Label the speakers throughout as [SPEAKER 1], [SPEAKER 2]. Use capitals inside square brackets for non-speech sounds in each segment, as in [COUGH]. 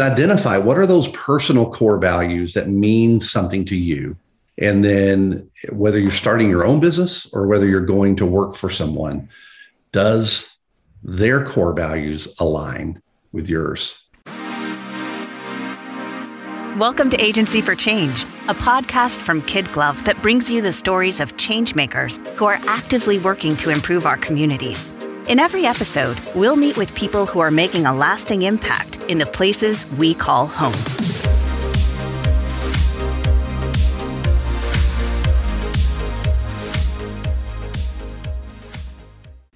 [SPEAKER 1] identify what are those personal core values that mean something to you. And then whether you're starting your own business or whether you're going to work for someone, does their core values align with yours?
[SPEAKER 2] Welcome to Agency for Change, a podcast from Kid Glove that brings you the stories of changemakers who are actively working to improve our communities. In every episode, we'll meet with people who are making a lasting impact in the places we call home.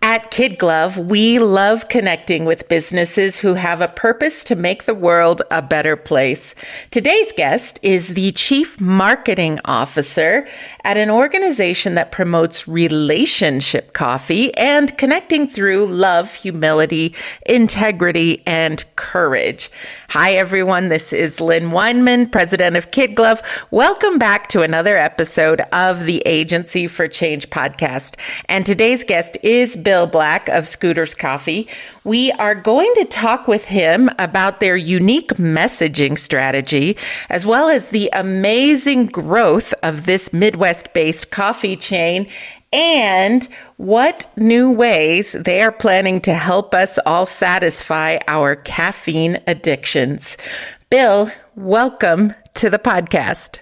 [SPEAKER 3] At Kid Glove, we love connecting with businesses who have a purpose to make the world a better place. Today's guest is the Chief Marketing Officer at an organization that promotes relationship coffee and connecting through love, humility, integrity, and courage. Hi, everyone. This is Lynn Weinman, president of Kid Glove. Welcome back to another episode of the Agency for Change podcast. And today's guest is Bill Black of Scooters Coffee. We are going to talk with him about their unique messaging strategy, as well as the amazing growth of this Midwest based coffee chain and what new ways they are planning to help us all satisfy our caffeine addictions. Bill, welcome to the podcast.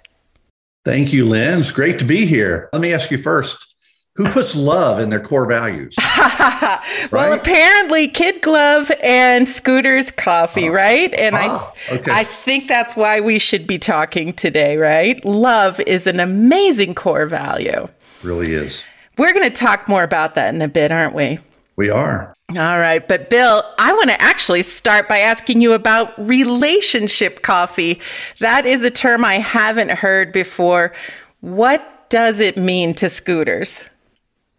[SPEAKER 1] Thank you, Lynn. It's great to be here. Let me ask you first who puts love in their core values? [LAUGHS]
[SPEAKER 3] right? Well, apparently Kid Glove and Scooters Coffee, oh. right? And oh, I okay. I think that's why we should be talking today, right? Love is an amazing core value.
[SPEAKER 1] Really is.
[SPEAKER 3] We're going to talk more about that in a bit, aren't we?
[SPEAKER 1] We are.
[SPEAKER 3] All right. But Bill, I want to actually start by asking you about relationship coffee. That is a term I haven't heard before. What does it mean to scooters?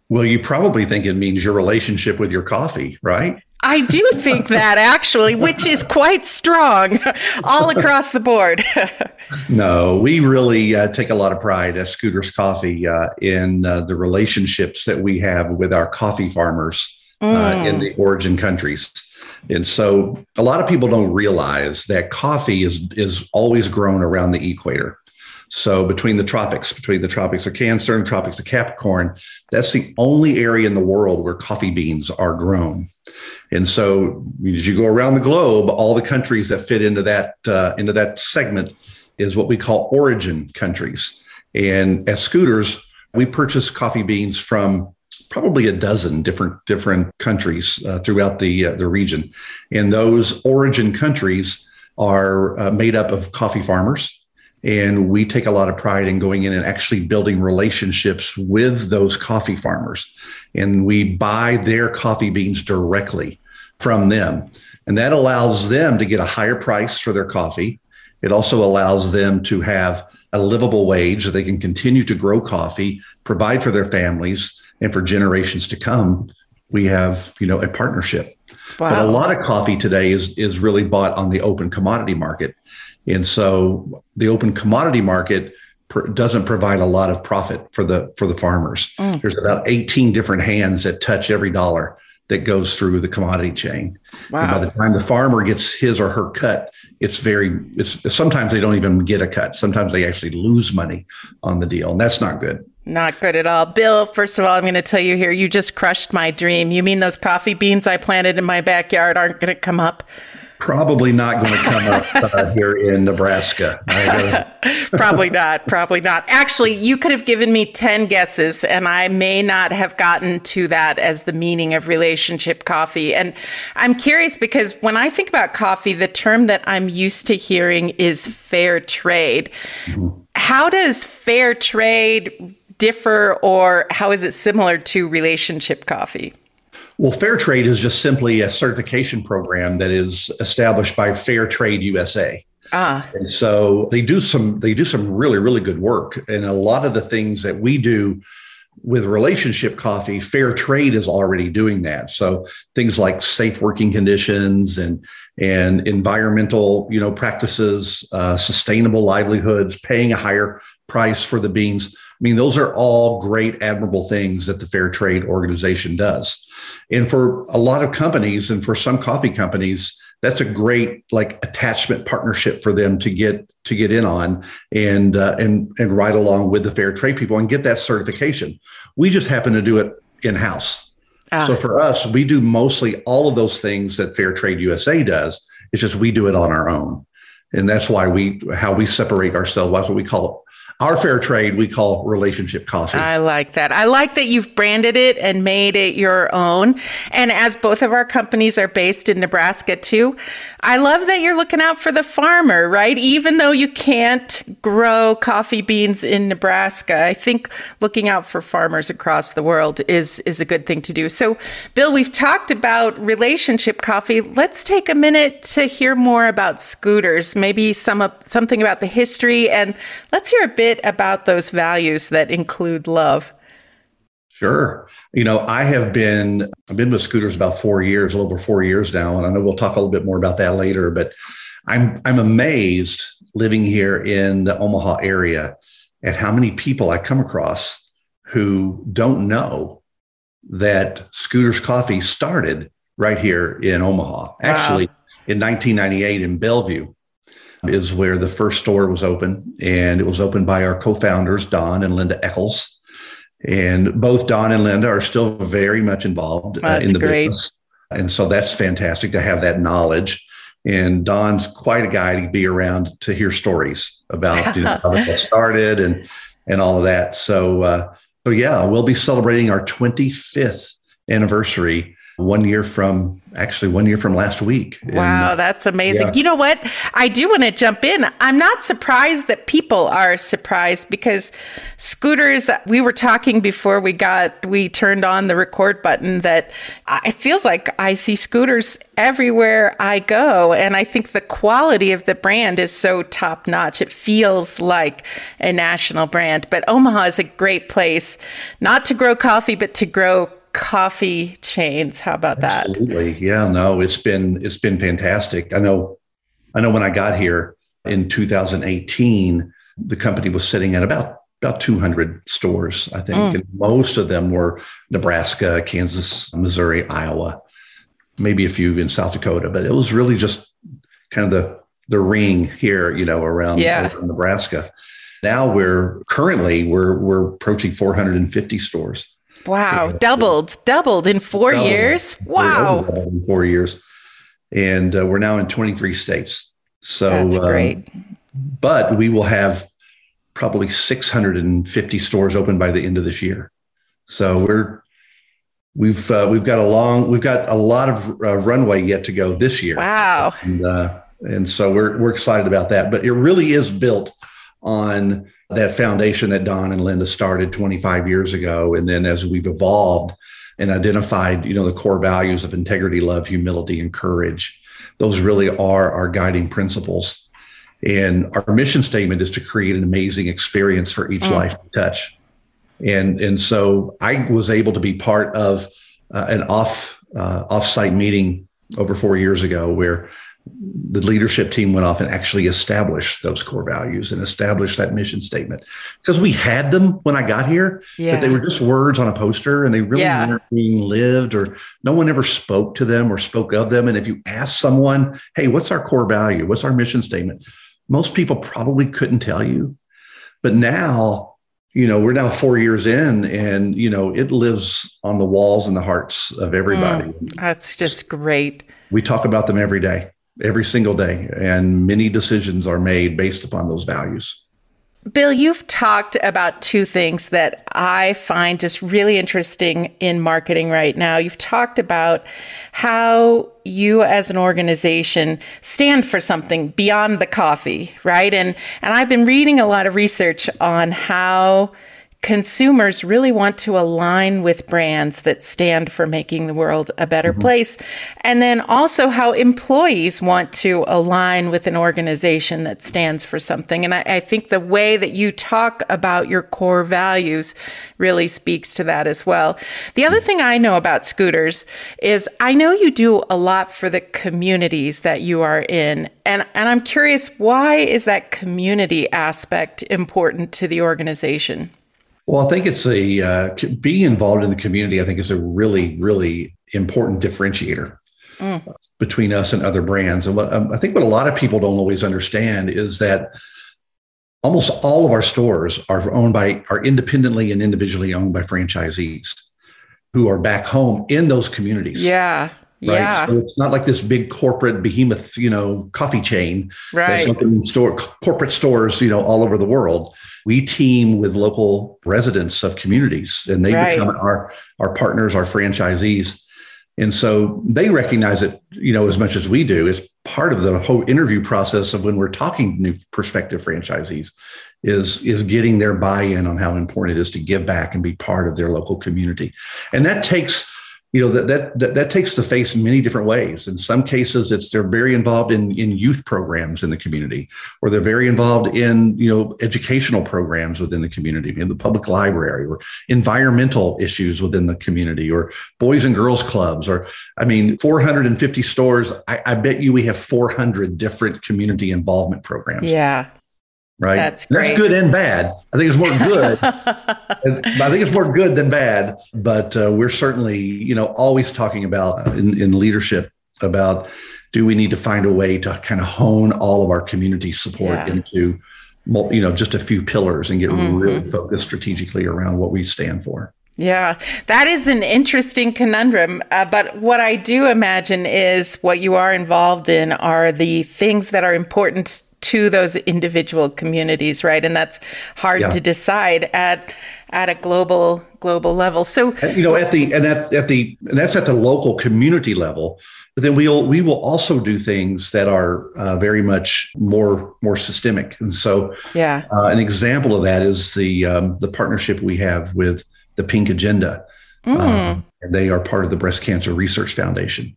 [SPEAKER 1] Well, you probably think it means your relationship with your coffee, right?
[SPEAKER 3] I do think that actually, which is quite strong [LAUGHS] all across the board. [LAUGHS]
[SPEAKER 1] no, we really uh, take a lot of pride at Scooters Coffee uh, in uh, the relationships that we have with our coffee farmers uh, mm. in the origin countries. And so a lot of people don't realize that coffee is is always grown around the equator. So between the tropics, between the tropics of Cancer and tropics of Capricorn, that's the only area in the world where coffee beans are grown. And so as you go around the globe, all the countries that fit into that uh, into that segment is what we call origin countries. And as scooters, we purchase coffee beans from probably a dozen different different countries uh, throughout the uh, the region. And those origin countries are uh, made up of coffee farmers and we take a lot of pride in going in and actually building relationships with those coffee farmers. And we buy their coffee beans directly from them. And that allows them to get a higher price for their coffee. It also allows them to have a livable wage so they can continue to grow coffee, provide for their families, and for generations to come. We have, you know, a partnership. Wow. But a lot of coffee today is is really bought on the open commodity market. And so the open commodity market doesn't provide a lot of profit for the for the farmers. Mm. There's about 18 different hands that touch every dollar that goes through the commodity chain. Wow. And by the time the farmer gets his or her cut, it's very it's sometimes they don't even get a cut. Sometimes they actually lose money on the deal, and that's not good.
[SPEAKER 3] Not good at all. Bill, first of all, I'm going to tell you here, you just crushed my dream. You mean those coffee beans I planted in my backyard aren't going to come up?
[SPEAKER 1] Probably not going to come up uh, here in Nebraska. [LAUGHS]
[SPEAKER 3] probably not. Probably not. Actually, you could have given me 10 guesses, and I may not have gotten to that as the meaning of relationship coffee. And I'm curious because when I think about coffee, the term that I'm used to hearing is fair trade. Mm-hmm. How does fair trade differ, or how is it similar to relationship coffee?
[SPEAKER 1] Well, Fair Trade is just simply a certification program that is established by Fair Trade USA. Ah. And so they do some they do some really really good work and a lot of the things that we do with relationship coffee fair trade is already doing that so things like safe working conditions and and environmental you know practices uh, sustainable livelihoods paying a higher price for the beans mean those are all great admirable things that the fair trade organization does and for a lot of companies and for some coffee companies, that's a great like attachment partnership for them to get to get in on and uh, and and ride along with the fair trade people and get that certification. We just happen to do it in house. Ah. So for us, we do mostly all of those things that Fair Trade USA does. It's just we do it on our own, and that's why we how we separate ourselves. That's what we call our fair trade we call relationship coffee.
[SPEAKER 3] I like that. I like that you've branded it and made it your own. And as both of our companies are based in Nebraska too, I love that you're looking out for the farmer, right? Even though you can't grow coffee beans in Nebraska, I think looking out for farmers across the world is is a good thing to do. So, Bill, we've talked about relationship coffee. Let's take a minute to hear more about scooters, maybe some something about the history and let's hear a bit bit about those values that include love?
[SPEAKER 1] Sure. You know, I have been I've been with scooters about four years, a little over four years now, and I know we'll talk a little bit more about that later. But I'm I'm amazed living here in the Omaha area at how many people I come across who don't know that Scooters Coffee started right here in Omaha. Actually, wow. in 1998 in Bellevue, is where the first store was open, and it was opened by our co-founders Don and Linda Eckles. And both Don and Linda are still very much involved uh, in the great. business, and so that's fantastic to have that knowledge. And Don's quite a guy to be around to hear stories about you know, how it [LAUGHS] started and and all of that. So uh, so yeah, we'll be celebrating our 25th anniversary one year from actually one year from last week.
[SPEAKER 3] Wow, and, that's amazing. Yeah. You know what? I do want to jump in. I'm not surprised that people are surprised because scooters, we were talking before we got, we turned on the record button that it feels like I see scooters everywhere I go. And I think the quality of the brand is so top notch. It feels like a national brand. But Omaha is a great place not to grow coffee, but to grow coffee chains. How about that?
[SPEAKER 1] Absolutely. Yeah, no, it's been it's been fantastic. I know I know when I got here in 2018, the company was sitting at about about 200 stores, I think, mm. and most of them were Nebraska, Kansas, Missouri, Iowa, maybe a few in South Dakota, but it was really just kind of the the ring here, you know, around, yeah. around Nebraska. Now we're currently we're we're approaching 450 stores.
[SPEAKER 3] Wow, doubled, doubled in four doubled. years. Wow,
[SPEAKER 1] in four years, and uh, we're now in 23 states. So
[SPEAKER 3] that's um, great.
[SPEAKER 1] But we will have probably 650 stores open by the end of this year. So we're we've uh, we've got a long we've got a lot of uh, runway yet to go this year.
[SPEAKER 3] Wow.
[SPEAKER 1] And, uh, and so we're we're excited about that. But it really is built on that foundation that Don and Linda started 25 years ago. And then as we've evolved and identified, you know, the core values of integrity, love, humility, and courage, those really are our guiding principles. And our mission statement is to create an amazing experience for each mm. life we touch. And, and so I was able to be part of uh, an off uh, offsite meeting over four years ago where the leadership team went off and actually established those core values and established that mission statement because we had them when I got here, yeah. but they were just words on a poster and they really yeah. weren't being lived or no one ever spoke to them or spoke of them. And if you ask someone, hey, what's our core value? What's our mission statement? Most people probably couldn't tell you. But now, you know, we're now four years in and, you know, it lives on the walls and the hearts of everybody.
[SPEAKER 3] Mm, that's just great.
[SPEAKER 1] We talk about them every day every single day, and many decisions are made based upon those values.
[SPEAKER 3] Bill, you've talked about two things that I find just really interesting in marketing right now. You've talked about how you as an organization stand for something beyond the coffee, right? And and I've been reading a lot of research on how consumers really want to align with brands that stand for making the world a better mm-hmm. place. And then also how employees want to align with an organization that stands for something. And I, I, think the way that you talk about your core values really speaks to that as well. The other thing I know about scooters is I know you do a lot for the communities that you are in. And, and I'm curious, why is that community aspect important to the organization?
[SPEAKER 1] Well, I think it's a uh, being involved in the community. I think is a really, really important differentiator. mm. between us and other brands. And what um, I think what a lot of people don't always understand is that almost all of our stores are owned by are independently and individually owned by franchisees who are back home in those communities.
[SPEAKER 3] Yeah. Right. Yeah.
[SPEAKER 1] So it's not like this big corporate behemoth, you know, coffee chain.
[SPEAKER 3] Right.
[SPEAKER 1] Something store corporate stores, you know, all over the world. We team with local residents of communities and they right. become our our partners, our franchisees. And so they recognize it, you know, as much as we do. It's part of the whole interview process of when we're talking to new prospective franchisees is is getting their buy-in on how important it is to give back and be part of their local community. And that takes you know that, that that that takes the face in many different ways. In some cases it's they're very involved in in youth programs in the community or they're very involved in you know educational programs within the community in the public library or environmental issues within the community or boys and girls clubs or i mean 450 stores. I, I bet you we have 400 different community involvement programs.
[SPEAKER 3] Yeah
[SPEAKER 1] right?
[SPEAKER 3] That's great.
[SPEAKER 1] That's good and bad. I think it's more good. [LAUGHS] I think it's more good than bad. But uh, we're certainly, you know, always talking about uh, in, in leadership about do we need to find a way to kind of hone all of our community support yeah. into, you know, just a few pillars and get mm-hmm. really focused strategically around what we stand for.
[SPEAKER 3] Yeah, that is an interesting conundrum. Uh, but what I do imagine is what you are involved in are the things that are important to those individual communities, right? And that's hard yeah. to decide at at a global global level. So
[SPEAKER 1] you know, at the and at, at the and that's at the local community level. But then we'll we will also do things that are uh, very much more more systemic. And so,
[SPEAKER 3] yeah,
[SPEAKER 1] uh, an example of that is the um, the partnership we have with the Pink Agenda. Mm. Um, and they are part of the Breast Cancer Research Foundation.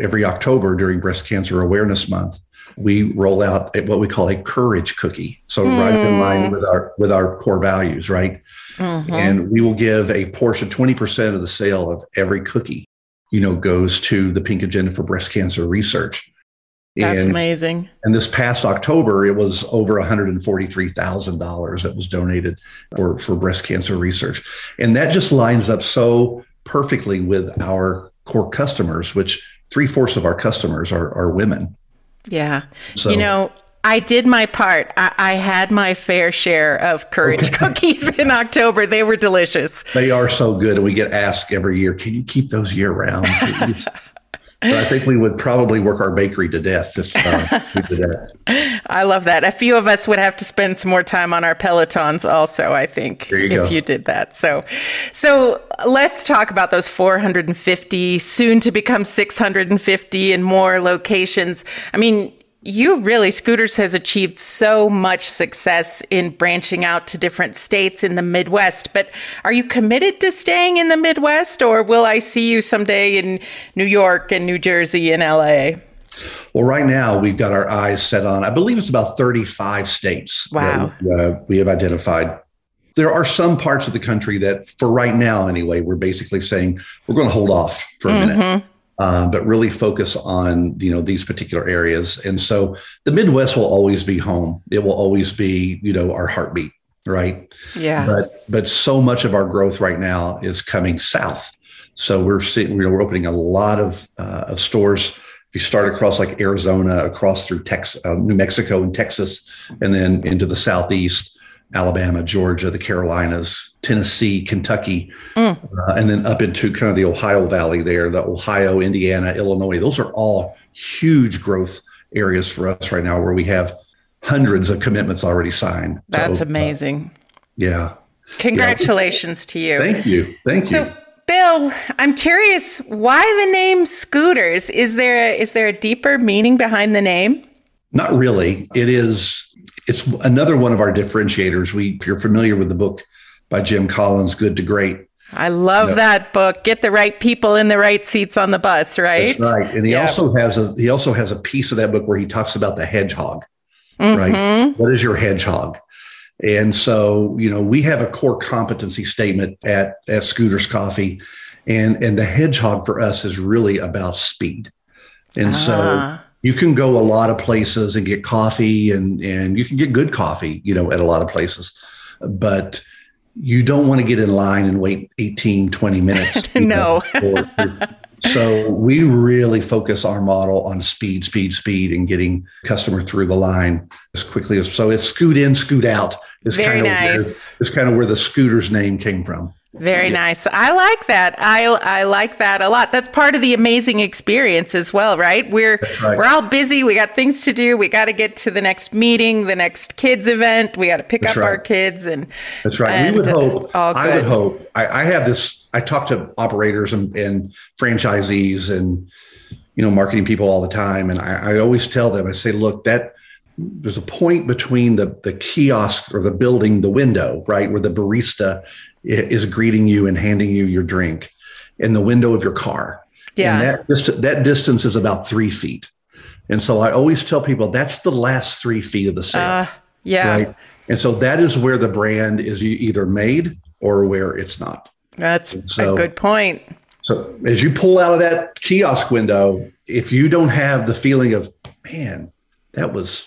[SPEAKER 1] Every October during Breast Cancer Awareness Month, we roll out what we call a courage cookie. So mm. right in line hmm. with our with our core values, right? Mm-hmm. And we will give a portion, 20% of the sale of every cookie, you know, goes to the Pink Agenda for Breast Cancer Research.
[SPEAKER 3] That's and, amazing.
[SPEAKER 1] And this past October, it was over $143,000 that was donated for, for breast cancer research. And that just lines up so perfectly with our core customers, which three fourths of our customers are, are women.
[SPEAKER 3] Yeah. So, you know, I did my part. I, I, had my fair share of courage cookies in October. They were delicious.
[SPEAKER 1] They are so good. And we get asked every year, can you keep those year round? [LAUGHS] But I think we would probably work our bakery to death if uh, we did
[SPEAKER 3] that. [LAUGHS] I love that. A few of us would have to spend some more time on our pelotons, also. I think
[SPEAKER 1] you if
[SPEAKER 3] go. you did that. So, so let's talk about those 450, soon to become 650 and more locations. I mean, you really, Scooters has achieved so much success in branching out to different states in the Midwest. But are you committed to staying in the Midwest or will I see you someday in New York and New Jersey and LA?
[SPEAKER 1] Well, right now we've got our eyes set on, I believe it's about 35 states
[SPEAKER 3] wow.
[SPEAKER 1] that uh, we have identified. There are some parts of the country that, for right now anyway, we're basically saying we're going to hold off for a mm-hmm. minute uh, but really focus on you know these particular areas. And so the Midwest will always be home. It will always be you know our heartbeat, right?
[SPEAKER 3] Yeah.
[SPEAKER 1] But but so much of our growth right now is coming south. So we're seeing you know, we're opening a lot of uh, of stores. If you start across like Arizona, across through Texas, uh, New Mexico, and Texas, and then into the southeast, Alabama, Georgia, the Carolinas, Tennessee, Kentucky, mm. uh, and then up into kind of the Ohio Valley there, the Ohio, Indiana, Illinois. Those are all huge growth areas for us right now where we have hundreds of commitments already signed.
[SPEAKER 3] That's amazing.
[SPEAKER 1] Yeah.
[SPEAKER 3] Congratulations
[SPEAKER 1] yeah.
[SPEAKER 3] to you.
[SPEAKER 1] Thank you. Thank you. So,
[SPEAKER 3] Bill, I'm curious why the name Scooters? Is there a, is there a deeper meaning behind the name?
[SPEAKER 1] Not really. It is it's another one of our differentiators. We, if you're familiar with the book by Jim Collins, Good to Great.
[SPEAKER 3] I love that book. Get the right people in the right seats on the bus, right?
[SPEAKER 1] right. And he yeah. also has a he also has a piece of that book where he talks about the hedgehog. Mm-hmm. Right. What is your hedgehog? And so, you know, we have a core competency statement at at Scooters Coffee, and and the hedgehog for us is really about speed. And ah. so you can go a lot of places and get coffee and and you can get good coffee you know at a lot of places but you don't want to get in line and wait 18 20 minutes [LAUGHS]
[SPEAKER 3] no
[SPEAKER 1] so we really focus our model on speed, speed, speed, and getting customer through the line as quickly as so. It's scoot in, scoot out. Is
[SPEAKER 3] Very
[SPEAKER 1] kind of
[SPEAKER 3] nice.
[SPEAKER 1] Where, kind of where the scooter's name came from.
[SPEAKER 3] Very yeah. nice. I like that. I I like that a lot. That's part of the amazing experience as well, right? We're right. we're all busy. We got things to do. We got to get to the next meeting, the next kids event. We got to pick That's up right. our kids and
[SPEAKER 1] That's right. And we would hope. I would hope. I, I have this. I talk to operators and, and franchisees and you know marketing people all the time, and I, I always tell them. I say, look, that there's a point between the the kiosk or the building, the window, right, where the barista is greeting you and handing you your drink in the window of your car.
[SPEAKER 3] Yeah.
[SPEAKER 1] And that, that distance is about three feet. And so I always tell people that's the last three feet of the sale. Uh,
[SPEAKER 3] yeah. Right.
[SPEAKER 1] And so that is where the brand is either made or where it's not.
[SPEAKER 3] That's so, a good point.
[SPEAKER 1] So as you pull out of that kiosk window, if you don't have the feeling of, man, that was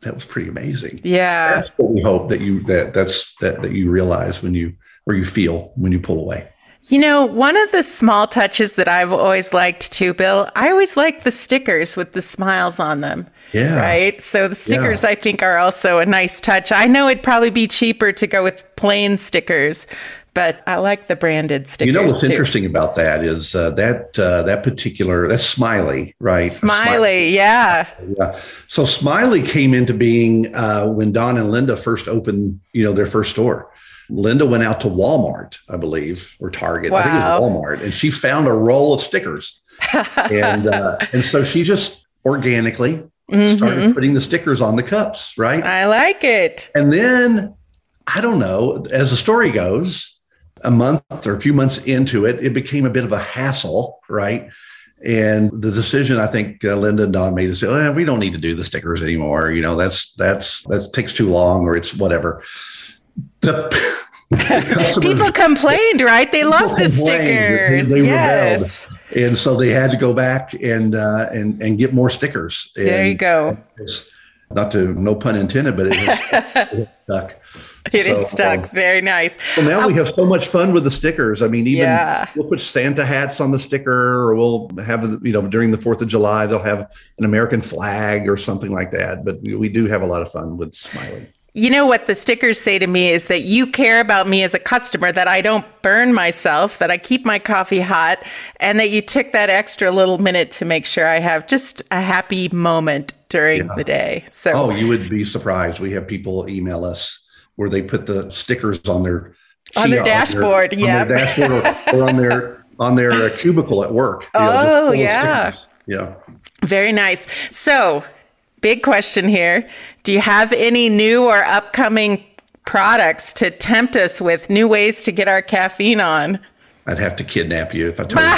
[SPEAKER 1] that was pretty amazing.
[SPEAKER 3] Yeah.
[SPEAKER 1] That's what we hope that you that that's that, that you realize when you or you feel when you pull away?
[SPEAKER 3] You know, one of the small touches that I've always liked too, Bill, I always like the stickers with the smiles on them.
[SPEAKER 1] Yeah.
[SPEAKER 3] Right. So the stickers, yeah. I think, are also a nice touch. I know it'd probably be cheaper to go with plain stickers, but I like the branded stickers.
[SPEAKER 1] You know what's
[SPEAKER 3] too.
[SPEAKER 1] interesting about that is uh, that uh, that particular that's Smiley, right?
[SPEAKER 3] Smiley, Smiley, yeah.
[SPEAKER 1] Yeah. So Smiley came into being uh, when Don and Linda first opened, you know, their first store. Linda went out to Walmart, I believe, or Target. Wow. I think it was Walmart, and she found a roll of stickers, [LAUGHS] and uh, and so she just organically mm-hmm. started putting the stickers on the cups. Right.
[SPEAKER 3] I like it.
[SPEAKER 1] And then I don't know. As the story goes, a month or a few months into it, it became a bit of a hassle. Right. And the decision I think uh, Linda and Don made is, say, oh, we don't need to do the stickers anymore. You know, that's that's that takes too long, or it's whatever
[SPEAKER 3] the, the people complained, right? They love the stickers. They, they yes.
[SPEAKER 1] Rebelled. And so they had to go back and uh, and and get more stickers. And
[SPEAKER 3] there you go.
[SPEAKER 1] Not to no pun intended, but it is [LAUGHS] stuck.
[SPEAKER 3] It so, is stuck. Um, Very nice.
[SPEAKER 1] Well, now um, we have so much fun with the stickers. I mean, even yeah. we'll put Santa hats on the sticker, or we'll have you know during the Fourth of July they'll have an American flag or something like that. But we, we do have a lot of fun with smiling.
[SPEAKER 3] You know what the stickers say to me is that you care about me as a customer, that I don't burn myself, that I keep my coffee hot, and that you took that extra little minute to make sure I have just a happy moment during yeah. the day. So
[SPEAKER 1] Oh, you would be surprised. We have people email us where they put the stickers on their
[SPEAKER 3] on their dashboard, yeah.
[SPEAKER 1] dashboard or, or, on their [LAUGHS] on their uh, cubicle at work.
[SPEAKER 3] oh, yeah.
[SPEAKER 1] Yeah.
[SPEAKER 3] Very nice. So, big question here. Do you have any new or upcoming products to tempt us with new ways to get our caffeine on?
[SPEAKER 1] I'd have to kidnap you if I told
[SPEAKER 3] you.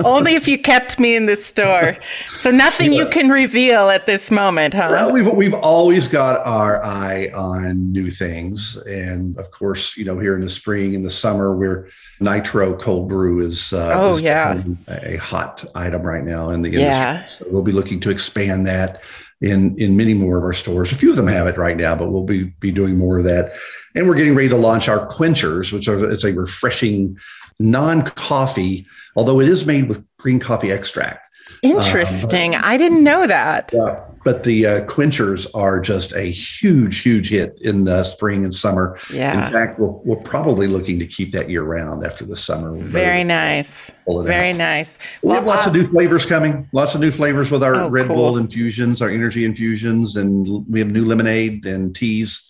[SPEAKER 3] [LAUGHS] [LAUGHS] Only if you kept me in the store. So nothing you can reveal at this moment, huh?
[SPEAKER 1] Well, we've we've always got our eye on new things, and of course, you know, here in the spring and the summer, where nitro cold brew is
[SPEAKER 3] uh, oh
[SPEAKER 1] is
[SPEAKER 3] yeah
[SPEAKER 1] a hot item right now in the industry. Yeah. So we'll be looking to expand that in in many more of our stores. A few of them have it right now, but we'll be be doing more of that. And we're getting ready to launch our quenchers, which are it's a refreshing non-coffee, although it is made with green coffee extract.
[SPEAKER 3] Interesting. Um, I didn't know that.
[SPEAKER 1] Yeah, but the uh, quenchers are just a huge, huge hit in the spring and summer.
[SPEAKER 3] Yeah.
[SPEAKER 1] In fact, we're, we're probably looking to keep that year round after the summer.
[SPEAKER 3] Very nice. Very out. nice.
[SPEAKER 1] We well, have lots uh, of new flavors coming. Lots of new flavors with our oh, Red cool. Bull infusions, our energy infusions, and we have new lemonade and teas.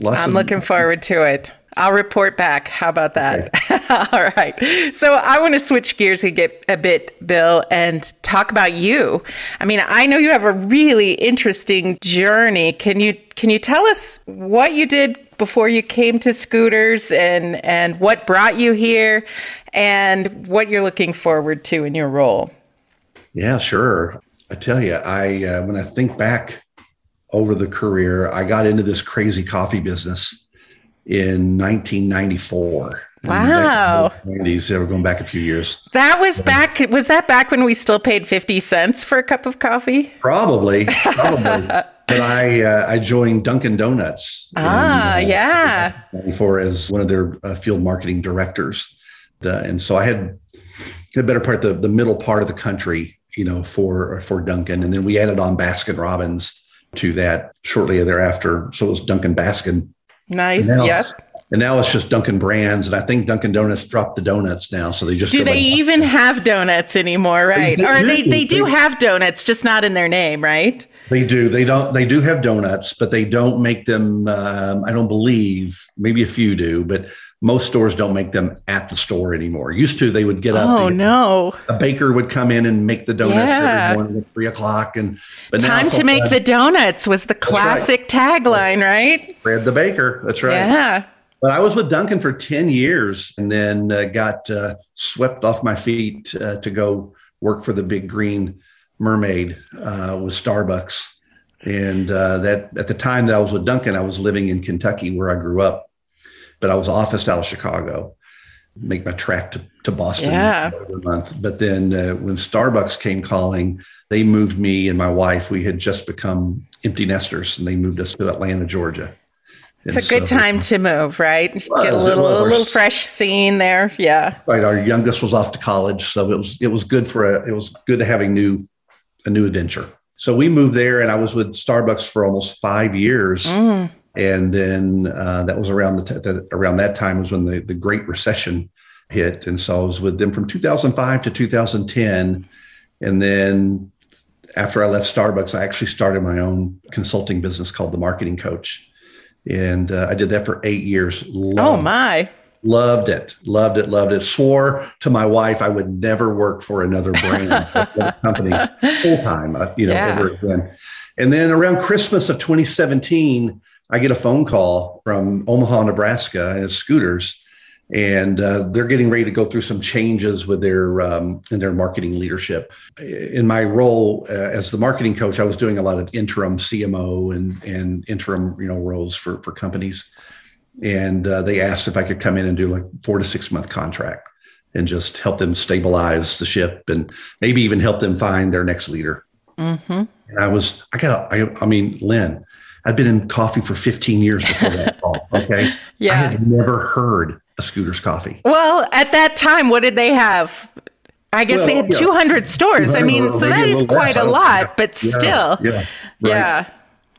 [SPEAKER 3] Lots I'm of- looking [LAUGHS] forward to it. I'll report back. How about that? Okay. [LAUGHS] All right. So I want to switch gears and get a bit, Bill, and talk about you. I mean, I know you have a really interesting journey. Can you can you tell us what you did before you came to scooters and and what brought you here and what you're looking forward to in your role?
[SPEAKER 1] Yeah, sure. I tell you, I uh, when I think back over the career, I got into this crazy coffee business in 1994.
[SPEAKER 3] Wow.
[SPEAKER 1] 90s. we're going back a few years.
[SPEAKER 3] That was back. Was that back when we still paid 50 cents for a cup of coffee?
[SPEAKER 1] Probably. Probably. [LAUGHS] but I uh, I joined Dunkin' Donuts.
[SPEAKER 3] Ah, in, uh, yeah.
[SPEAKER 1] For as one of their uh, field marketing directors. Uh, and so I had the better part, the, the middle part of the country, you know, for, for Dunkin'. And then we added on Baskin Robbins to that shortly thereafter. So it was Dunkin' Baskin.
[SPEAKER 3] Nice. Now, yep.
[SPEAKER 1] And now it's just Dunkin' brands. And I think Dunkin' Donuts dropped the donuts now. So they just
[SPEAKER 3] do they like, even have donuts anymore, right? They, or they, they do have donuts, just not in their name, right?
[SPEAKER 1] They do. They don't. They do have donuts, but they don't make them. Um, I don't believe. Maybe a few do, but most stores don't make them at the store anymore. Used to, they would get up.
[SPEAKER 3] Oh no!
[SPEAKER 1] A baker would come in and make the donuts yeah. every morning at three o'clock, and
[SPEAKER 3] but time to make the donuts was the classic right. tagline, right?
[SPEAKER 1] Fred the baker. That's right.
[SPEAKER 3] Yeah.
[SPEAKER 1] But I was with Dunkin' for ten years, and then uh, got uh, swept off my feet uh, to go work for the big green mermaid uh, with Starbucks. And uh, that at the time that I was with Dunkin', I was living in Kentucky where I grew up, but I was officed out of Chicago, make my trek to, to Boston
[SPEAKER 3] yeah.
[SPEAKER 1] a month. But then uh, when Starbucks came calling, they moved me and my wife. We had just become empty nesters, and they moved us to Atlanta, Georgia.
[SPEAKER 3] It's and a good so, time to move, right? Get a little a little fresh scene there. Yeah.
[SPEAKER 1] Right. Our youngest was off to college, so it was it was good for a it was good to having new a new adventure. So we moved there, and I was with Starbucks for almost five years. Mm. And then uh, that was around the, t- the, around that time was when the, the Great Recession hit, and so I was with them from 2005 to 2010. And then after I left Starbucks, I actually started my own consulting business called The Marketing Coach, and uh, I did that for eight years.
[SPEAKER 3] Loved, oh my!
[SPEAKER 1] Loved it, loved it, loved it. Swore to my wife I would never work for another brand [LAUGHS] company full time, uh, you know, yeah. ever again. And then around Christmas of 2017, I get a phone call from Omaha, Nebraska, and it's Scooters, and uh, they're getting ready to go through some changes with their um, in their marketing leadership. In my role uh, as the marketing coach, I was doing a lot of interim CMO and and interim you know roles for for companies and uh, they asked if I could come in and do like four to six month contract and just help them stabilize the ship and maybe even help them find their next leader. Mm-hmm. And I was, I got, I, I mean, Lynn, I'd been in coffee for 15 years before that call. Okay. [LAUGHS]
[SPEAKER 3] yeah.
[SPEAKER 1] I had never heard Scooter's coffee.
[SPEAKER 3] Well, at that time, what did they have? I guess well, they had yeah. 200 stores. 200 I mean, so that is quite a lot, but yeah, still.
[SPEAKER 1] Yeah. Right.
[SPEAKER 3] Yeah.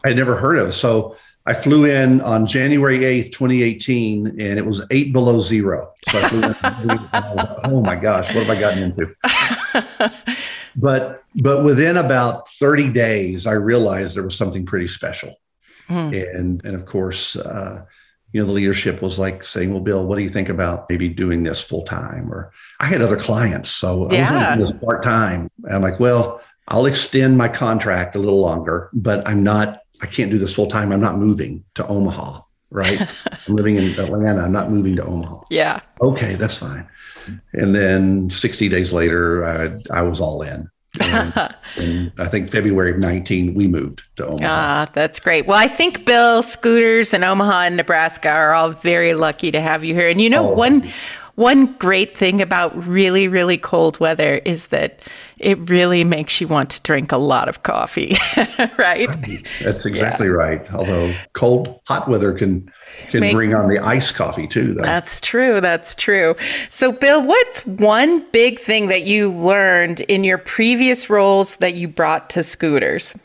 [SPEAKER 1] I had never heard of. So I flew in on January 8th, 2018, and it was eight below zero. So I flew in, I like, oh my gosh, what have I gotten into? [LAUGHS] but but within about 30 days, I realized there was something pretty special. Hmm. And and of course, uh, you know, the leadership was like saying, Well, Bill, what do you think about maybe doing this full time? Or I had other clients, so yeah. I was doing this part time. I'm like, well, I'll extend my contract a little longer, but I'm not I can't do this full time. I'm not moving to Omaha, right? [LAUGHS] I'm living in Atlanta. I'm not moving to Omaha.
[SPEAKER 3] Yeah.
[SPEAKER 1] Okay, that's fine. And then 60 days later, I, I was all in. And, and, I think February of 19, we moved to Omaha.
[SPEAKER 3] Ah, that's great. Well, I think Bill, Scooters, and Omaha and Nebraska are all very lucky to have you here. And you know, oh, one one great thing about really, really cold weather is that it really makes you want to drink a lot of coffee, [LAUGHS] right?
[SPEAKER 1] That's exactly yeah. right. Although cold, hot weather can can Make, bring on the iced coffee too. Though.
[SPEAKER 3] That's true. That's true. So, Bill, what's one big thing that you learned in your previous roles that you brought to scooters?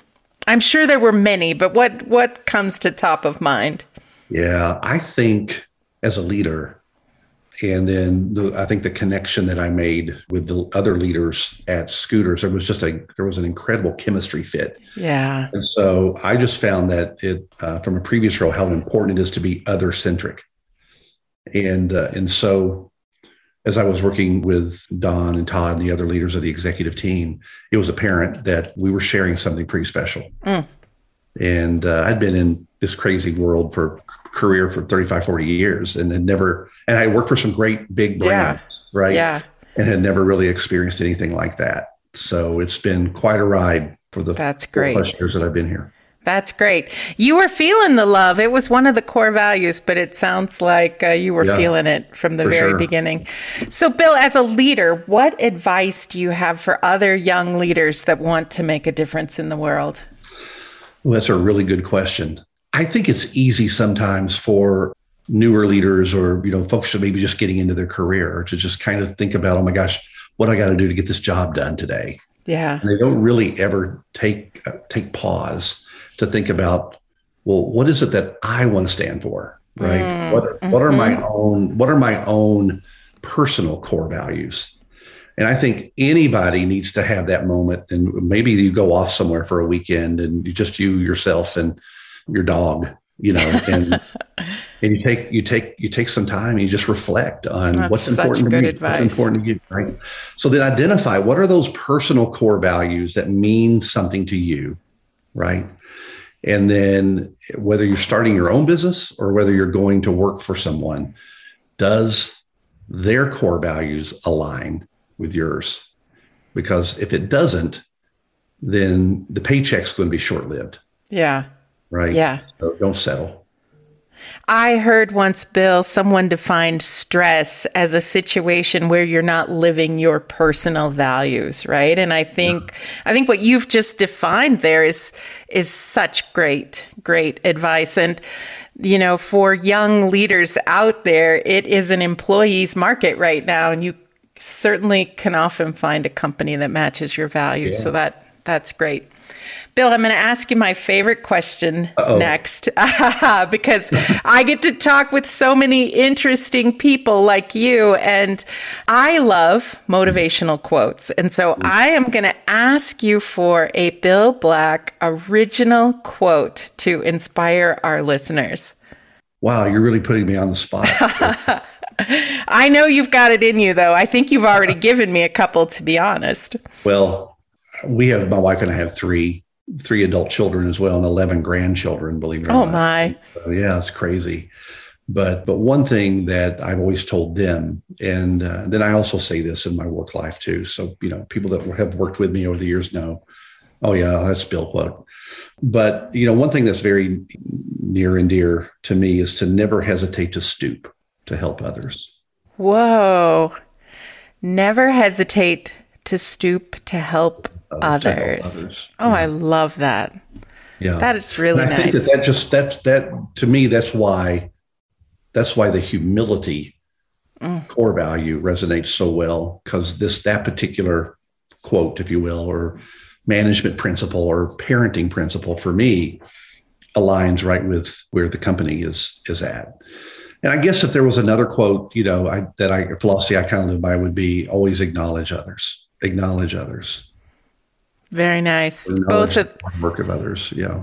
[SPEAKER 3] I'm sure there were many, but what what comes to top of mind?
[SPEAKER 1] Yeah, I think as a leader, and then the, I think the connection that I made with the other leaders at Scooters, there was just a there was an incredible chemistry fit.
[SPEAKER 3] Yeah.
[SPEAKER 1] And so I just found that it uh, from a previous role how important it is to be other centric, and uh, and so as I was working with Don and Todd and the other leaders of the executive team, it was apparent that we were sharing something pretty special. Mm. And uh, I'd been in this crazy world for career for 35, 40 years and had never, and I worked for some great big brands, yeah. right?
[SPEAKER 3] Yeah.
[SPEAKER 1] And had never really experienced anything like that. So it's been quite a ride for the
[SPEAKER 3] That's great.
[SPEAKER 1] years that I've been here.
[SPEAKER 3] That's great. You were feeling the love. It was one of the core values, but it sounds like uh, you were yeah, feeling it from the very sure. beginning. So, Bill, as a leader, what advice do you have for other young leaders that want to make a difference in the world?
[SPEAKER 1] Well, that's a really good question. I think it's easy sometimes for newer leaders or you know folks that maybe just getting into their career to just kind of think about, oh my gosh, what I got to do to get this job done today.
[SPEAKER 3] Yeah,
[SPEAKER 1] and they don't really ever take uh, take pause to think about, well, what is it that I want to stand for, right? Mm, what what are my mm-hmm. own what are my own personal core values? And I think anybody needs to have that moment. And maybe you go off somewhere for a weekend and you just you yourself and your dog, you know, and [LAUGHS] and you take you take you take some time and you just reflect on That's what's important to you, advice. what's important to you, right? So then identify what are those personal core values that mean something to you, right? And then whether you're starting your own business or whether you're going to work for someone, does their core values align with yours? Because if it doesn't, then the paycheck's going to be short lived.
[SPEAKER 3] Yeah.
[SPEAKER 1] Right.
[SPEAKER 3] Yeah.
[SPEAKER 1] So don't settle.
[SPEAKER 3] I heard once, Bill, someone defined stress as a situation where you're not living your personal values, right? And I think yeah. I think what you've just defined there is is such great, great advice. And you know, for young leaders out there, it is an employee's market right now, and you certainly can often find a company that matches your values. Yeah. So that that's great. Bill, I'm going to ask you my favorite question Uh-oh. next [LAUGHS] because I get to talk with so many interesting people like you, and I love motivational quotes. And so I am going to ask you for a Bill Black original quote to inspire our listeners.
[SPEAKER 1] Wow, you're really putting me on the spot. [LAUGHS]
[SPEAKER 3] I know you've got it in you, though. I think you've already [LAUGHS] given me a couple, to be honest.
[SPEAKER 1] Well, we have my wife and I have three three adult children as well and 11 grandchildren believe it or not.
[SPEAKER 3] oh
[SPEAKER 1] not.
[SPEAKER 3] my.
[SPEAKER 1] So, yeah it's crazy. But but one thing that i've always told them and uh, then i also say this in my work life too. So you know people that have worked with me over the years know oh yeah that's bill quote but you know one thing that's very near and dear to me is to never hesitate to stoop to help others.
[SPEAKER 3] Whoa. Never hesitate to stoop to help uh, others. others. Oh, yeah. I love that. Yeah, that is really
[SPEAKER 1] and I
[SPEAKER 3] nice.
[SPEAKER 1] Think that, that just that's that to me. That's why that's why the humility mm. core value resonates so well because this that particular quote, if you will, or management principle or parenting principle for me aligns right with where the company is is at. And I guess if there was another quote, you know, I, that I philosophy I kind of live by would be always acknowledge others, acknowledge others.
[SPEAKER 3] Very nice. Both of
[SPEAKER 1] work of others. Yeah.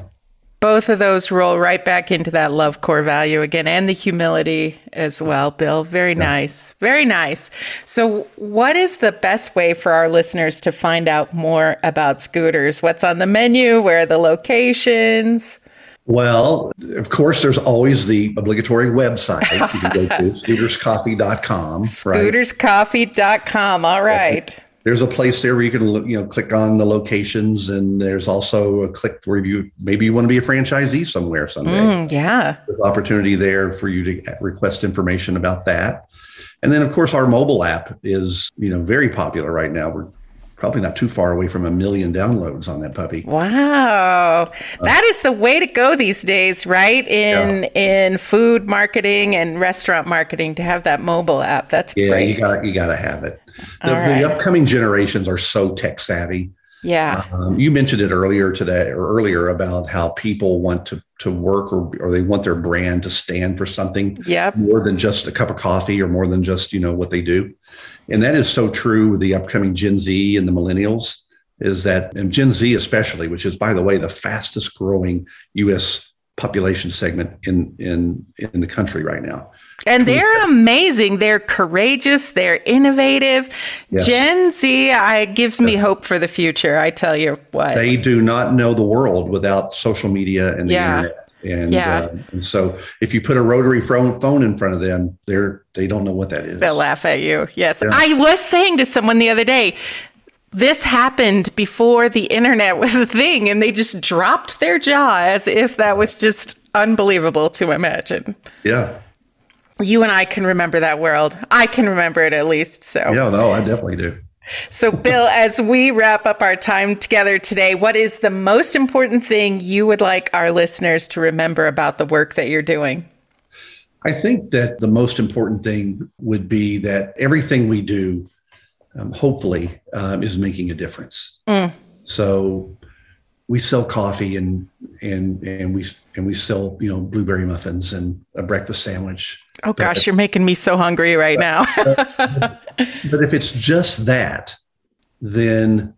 [SPEAKER 3] Both of those roll right back into that love core value again and the humility as well, Bill. Very yeah. nice. Very nice. So, what is the best way for our listeners to find out more about scooters? What's on the menu? Where are the locations?
[SPEAKER 1] Well, of course, there's always the obligatory website. You can go to [LAUGHS] scooterscoffee.com. Right?
[SPEAKER 3] Scooterscoffee.com. All right
[SPEAKER 1] there's a place there where you can you know click on the locations and there's also a click where you maybe you want to be a franchisee somewhere someday.
[SPEAKER 3] Mm, yeah.
[SPEAKER 1] There's opportunity there for you to request information about that. And then of course our mobile app is you know very popular right now. We're probably not too far away from a million downloads on that puppy.
[SPEAKER 3] Wow. Uh, that is the way to go these days, right? In yeah. in food marketing and restaurant marketing to have that mobile app. That's
[SPEAKER 1] yeah,
[SPEAKER 3] great.
[SPEAKER 1] you got you got to have it. The, right. the, upcoming generations are so tech savvy.
[SPEAKER 3] Yeah.
[SPEAKER 1] Um, you mentioned it earlier today or earlier about how people want to to work or, or they want their brand to stand for something
[SPEAKER 3] yep.
[SPEAKER 1] more than just a cup of coffee or more than just, you know, what they do. And that is so true with the upcoming Gen Z and the millennials is that and Gen Z especially, which is by the way the fastest growing US population segment in in in the country right now.
[SPEAKER 3] And they're amazing. They're courageous. They're innovative. Yes. Gen Z I, gives me hope for the future. I tell you what.
[SPEAKER 1] They do not know the world without social media and the yeah. internet. And, yeah. Uh, and so if you put a rotary phone in front of them, they're they don't know what that is.
[SPEAKER 3] They'll laugh at you. Yes. Yeah. I was saying to someone the other day, this happened before the internet was a thing and they just dropped their jaw as if that was just unbelievable to imagine.
[SPEAKER 1] Yeah
[SPEAKER 3] you and I can remember that world. I can remember it at least. So
[SPEAKER 1] yeah, no, I definitely do.
[SPEAKER 3] So, Bill, [LAUGHS] as we wrap up our time together today, what is the most important thing you would like our listeners to remember about the work that you're doing?
[SPEAKER 1] I think that the most important thing would be that everything we do, um, hopefully, um, is making a difference. Mm. So we sell coffee and and and we and we sell you know blueberry muffins and a breakfast sandwich.
[SPEAKER 3] Oh gosh, but, you're making me so hungry right now. [LAUGHS]
[SPEAKER 1] but, but if it's just that, then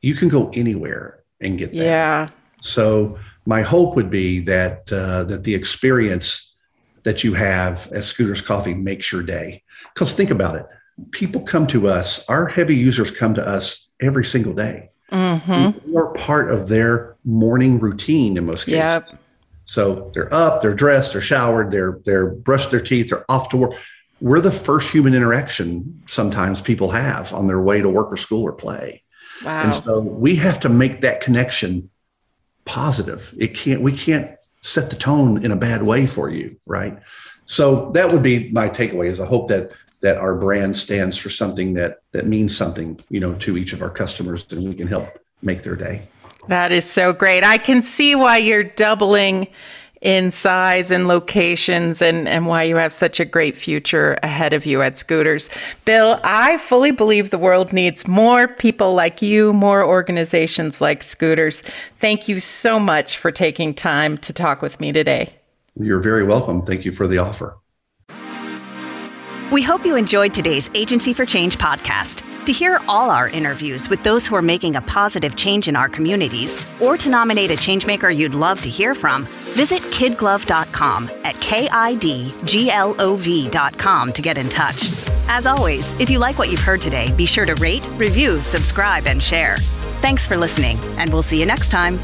[SPEAKER 1] you can go anywhere and get that.
[SPEAKER 3] Yeah.
[SPEAKER 1] So my hope would be that uh, that the experience that you have at Scooters Coffee makes your day. Because think about it, people come to us. Our heavy users come to us every single day. Mm-hmm. We're part of their morning routine in most cases. Yep. So they're up, they're dressed, they're showered, they're they're brushed their teeth, they're off to work. We're the first human interaction sometimes people have on their way to work or school or play. Wow. And so we have to make that connection positive. It can't we can't set the tone in a bad way for you, right? So that would be my takeaway is I hope that that our brand stands for something that that means something, you know, to each of our customers and we can help make their day.
[SPEAKER 3] That is so great. I can see why you're doubling in size and locations and, and why you have such a great future ahead of you at Scooters. Bill, I fully believe the world needs more people like you, more organizations like Scooters. Thank you so much for taking time to talk with me today.
[SPEAKER 1] You're very welcome. Thank you for the offer.
[SPEAKER 2] We hope you enjoyed today's Agency for Change podcast. To hear all our interviews with those who are making a positive change in our communities, or to nominate a changemaker you'd love to hear from, visit kidglove.com at K-I-D-G-L-O-V.com to get in touch. As always, if you like what you've heard today, be sure to rate, review, subscribe, and share. Thanks for listening, and we'll see you next time.